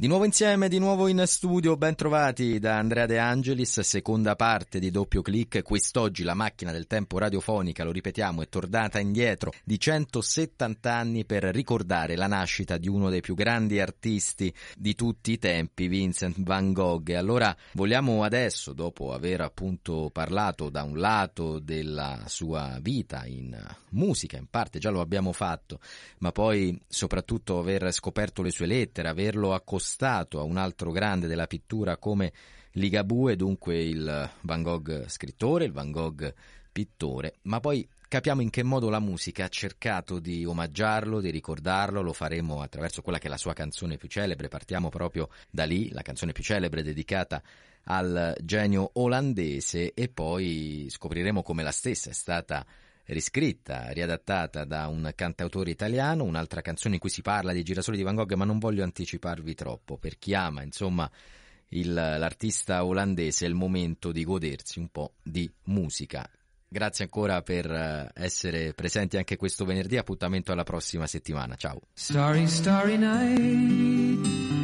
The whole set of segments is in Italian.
Di nuovo insieme, di nuovo in studio, ben trovati da Andrea De Angelis, seconda parte di doppio clic. Quest'oggi la macchina del tempo radiofonica, lo ripetiamo, è tornata indietro di 170 anni per ricordare la nascita di uno dei più grandi artisti di tutti i tempi, Vincent van Gogh. Allora vogliamo adesso, dopo aver appunto parlato da un lato della sua vita in musica, in parte già lo abbiamo fatto, ma poi soprattutto aver scoperto le sue lettere, averlo accostato spostato a un altro grande della pittura come Ligabue, dunque il Van Gogh scrittore, il Van Gogh pittore, ma poi capiamo in che modo la musica ha cercato di omaggiarlo, di ricordarlo, lo faremo attraverso quella che è la sua canzone più celebre, partiamo proprio da lì, la canzone più celebre dedicata al genio olandese e poi scopriremo come la stessa è stata riscritta, riadattata da un cantautore italiano, un'altra canzone in cui si parla di girasoli di Van Gogh, ma non voglio anticiparvi troppo, per chi ama, insomma, il, l'artista olandese è il momento di godersi un po' di musica. Grazie ancora per eh, essere presenti anche questo venerdì, appuntamento alla prossima settimana, ciao. Starry, starry night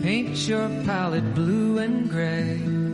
Paint your palette blue and gray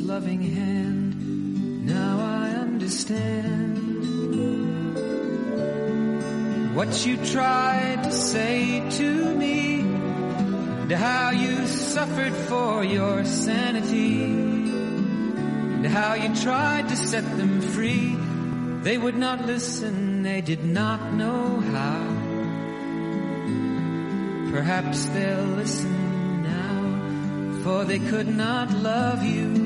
loving hand. Now I understand what you tried to say to me, and how you suffered for your sanity, and how you tried to set them free. They would not listen, they did not know how. Perhaps they'll listen now, for they could not love you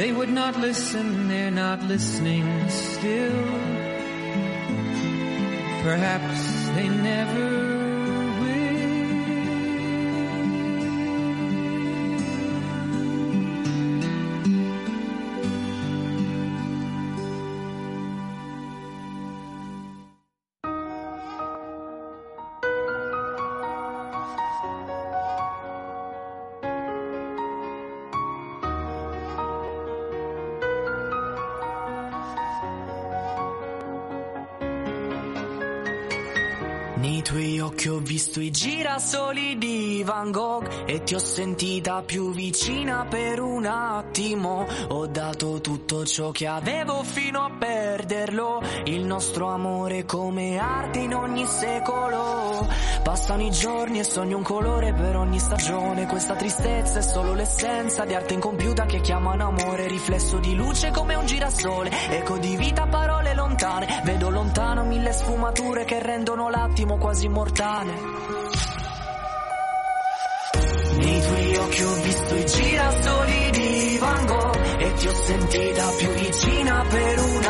they would not listen, they're not listening still. Perhaps they never sui girasoli di Van Gogh e ti ho sentita più vicina per un attimo. Ho dato tutto ciò che avevo fino a perderlo. Il nostro amore come arte in ogni secolo. Passano i giorni e sogno un colore per ogni stagione. Questa tristezza è solo l'essenza di arte incompiuta che chiamano amore. Riflesso di luce come un girasole. Eco di vita, parole lontane. Vedo lontano mille sfumature che rendono l'attimo quasi immortale. Nei tuoi occhi ho visto i girasoli di Van Gogh e ti ho sentita più vicina per una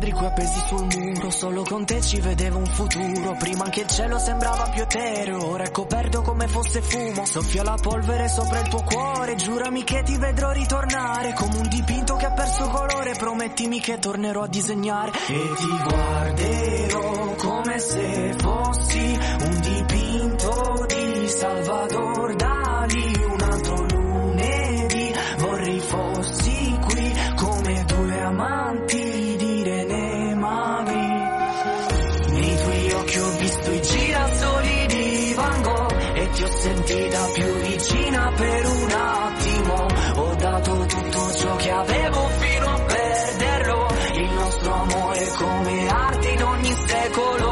quadri qui appesi sul muro Solo con te ci vedevo un futuro. Prima anche il cielo sembrava più etereo Ora è coperto come fosse fumo. Soffia la polvere sopra il tuo cuore Giurami che ti vedrò ritornare. Come un dipinto che ha perso colore Promettimi che tornerò a disegnare. E ti guarderò come se fossi Un dipinto di Salvador Dali. amore come arte in ogni secolo.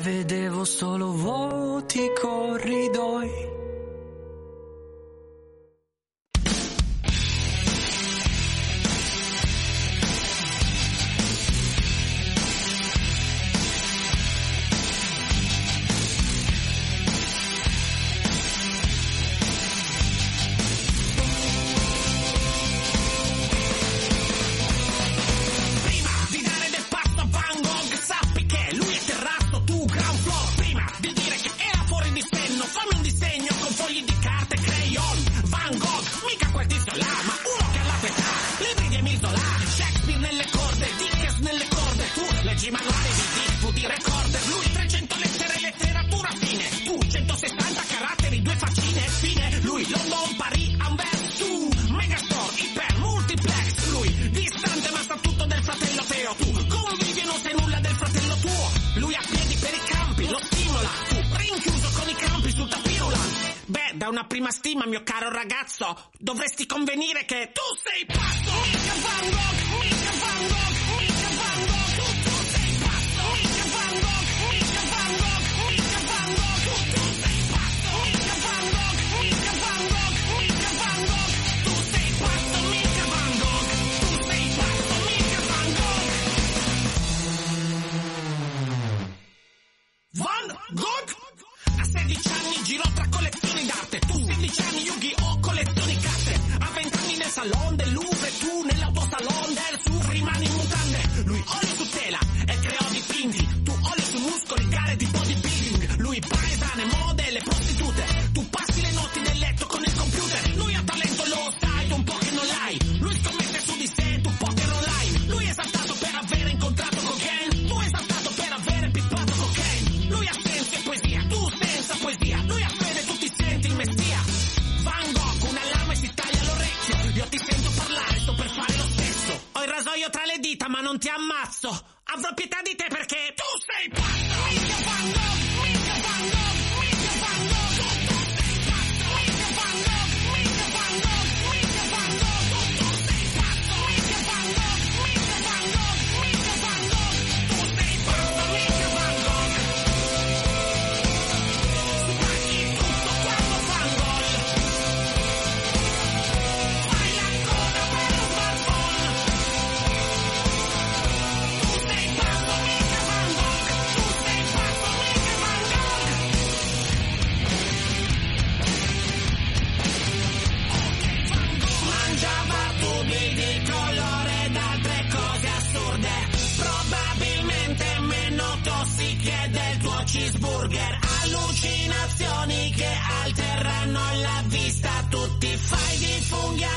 vedevo solo vuoti corridoi. stima, stima, mio caro ragazzo, dovresti convenire che tu sei pazzo! Mia Van Gogh!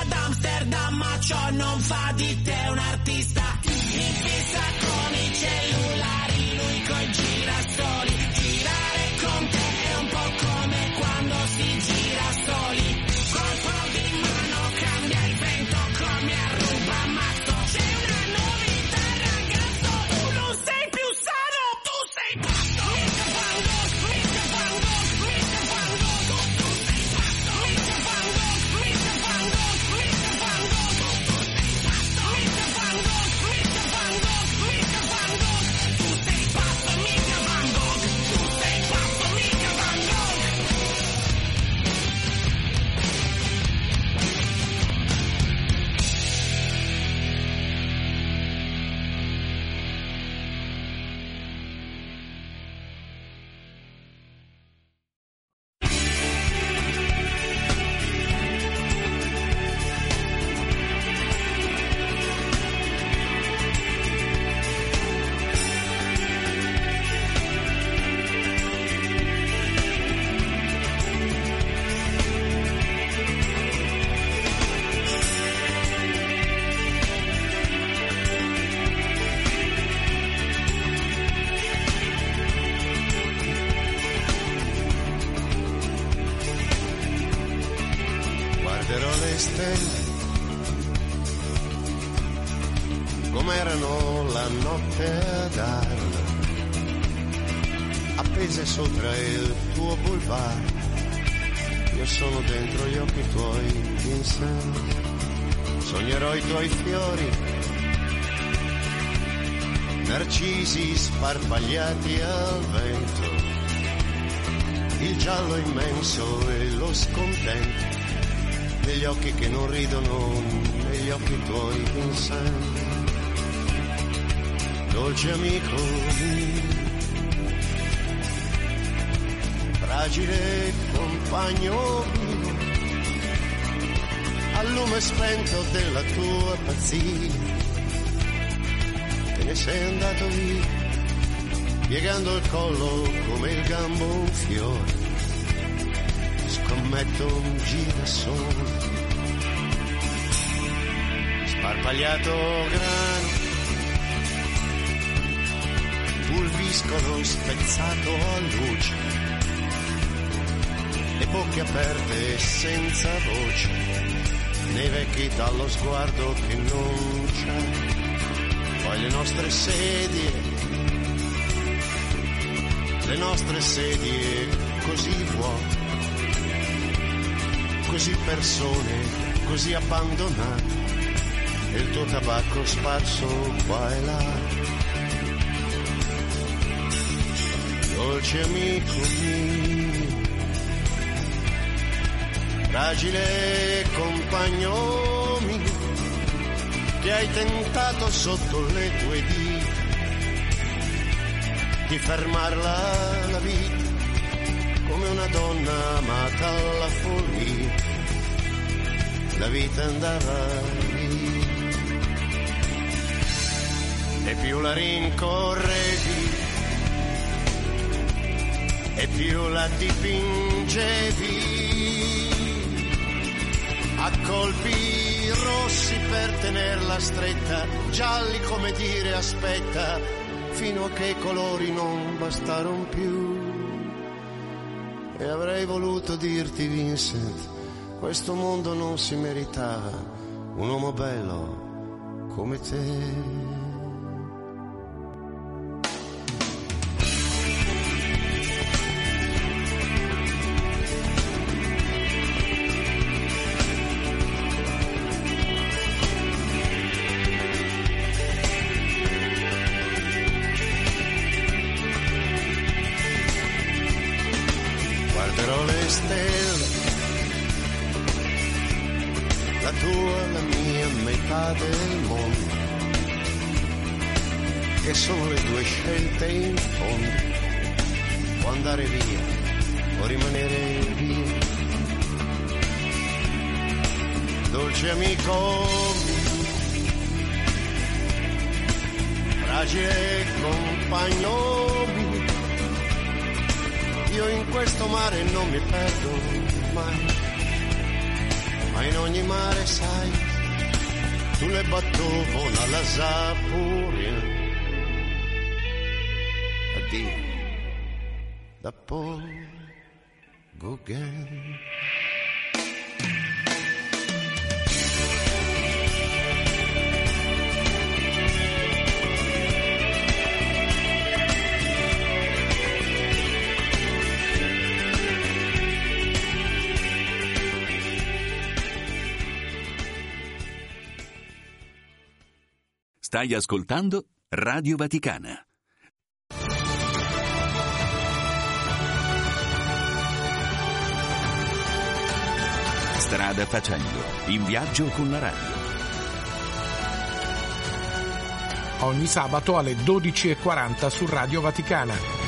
Ad Amsterdam, ma ciò non fa di te un artista. Stelle. Com'erano la notte ad Arles appese sopra il tuo boulevard. Io sono dentro gli occhi tuoi Vincent sognerò i tuoi fiori narcisi sparpagliati al vento il giallo immenso e lo scontento negli occhi che non ridono, negli occhi tuoi Vincent. Dolce amico mio, fragile compagno mio, al lume spento della tua pazzia, te ne sei andato via, piegando il collo come il gambo un fiore scommetto un girasole sparpagliato grano. Pulviscolo spezzato a luce. Le bocche aperte senza voce. Nei vecchi dallo sguardo che non c'è. Poi le nostre sedie. Le nostre sedie così vuote così persone, così abbandonate, e il tuo tabacco sparso qua e là. Dolce amico mio, fragile compagno mio, che hai tentato sotto le tue dita di fermarla la vita come una donna amata alla follia, la vita andava lì. E più la rincorrevi, e più la dipingevi, a colpi rossi per tenerla stretta, gialli come dire aspetta, fino a che i colori non bastarono più. E avrei voluto dirti, Vincent, questo mondo non si meritava un uomo bello come te. Mio, fragile compagno io in questo mare non mi perdo mai, ma in ogni mare sai, tu le battovo la sapuria. Addio, da poi Gauguin. Stai ascoltando Radio Vaticana. Strada facendo, in viaggio con la radio. Ogni sabato alle 12.40 su Radio Vaticana.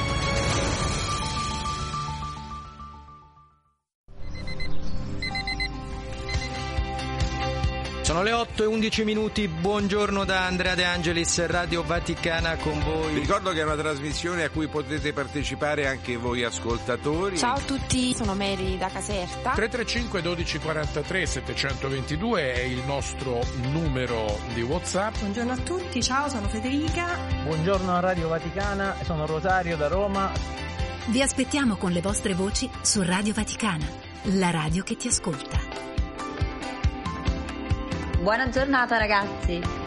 Sono le 8 e 11 minuti, buongiorno da Andrea De Angelis, Radio Vaticana con voi. Vi ricordo che è una trasmissione a cui potete partecipare anche voi ascoltatori. Ciao a tutti, sono Mary da Caserta. 335 1243 722 è il nostro numero di WhatsApp. Buongiorno a tutti, ciao, sono Federica. Buongiorno a Radio Vaticana, sono Rosario da Roma. Vi aspettiamo con le vostre voci su Radio Vaticana, la radio che ti ascolta. Buona giornata ragazzi!